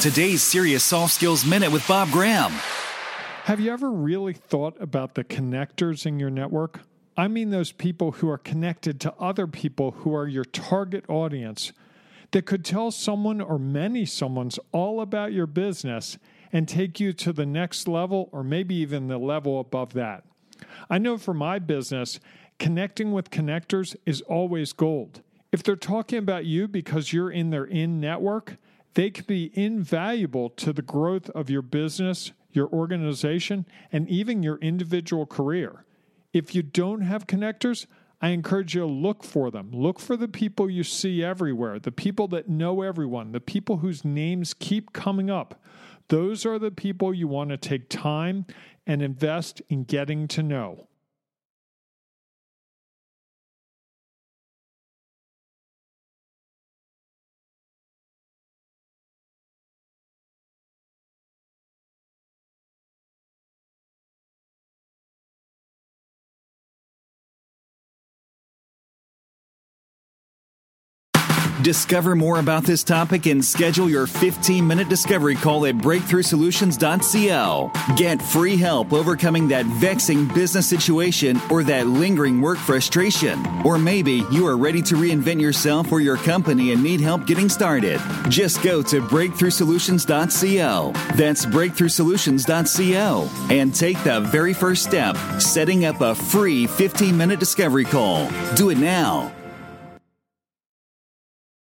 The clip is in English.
today's Serious Soft Skills Minute with Bob Graham. Have you ever really thought about the connectors in your network? I mean, those people who are connected to other people who are your target audience that could tell someone or many someone's all about your business and take you to the next level or maybe even the level above that. I know for my business, connecting with connectors is always gold. If they're talking about you because you're in their in network, they can be invaluable to the growth of your business, your organization, and even your individual career. If you don't have connectors, I encourage you to look for them. Look for the people you see everywhere, the people that know everyone, the people whose names keep coming up. Those are the people you want to take time and invest in getting to know. Discover more about this topic and schedule your 15 minute discovery call at breakthroughsolutions.co. Get free help overcoming that vexing business situation or that lingering work frustration. Or maybe you are ready to reinvent yourself or your company and need help getting started. Just go to breakthroughsolutions.co. That's breakthroughsolutions.co and take the very first step, setting up a free 15 minute discovery call. Do it now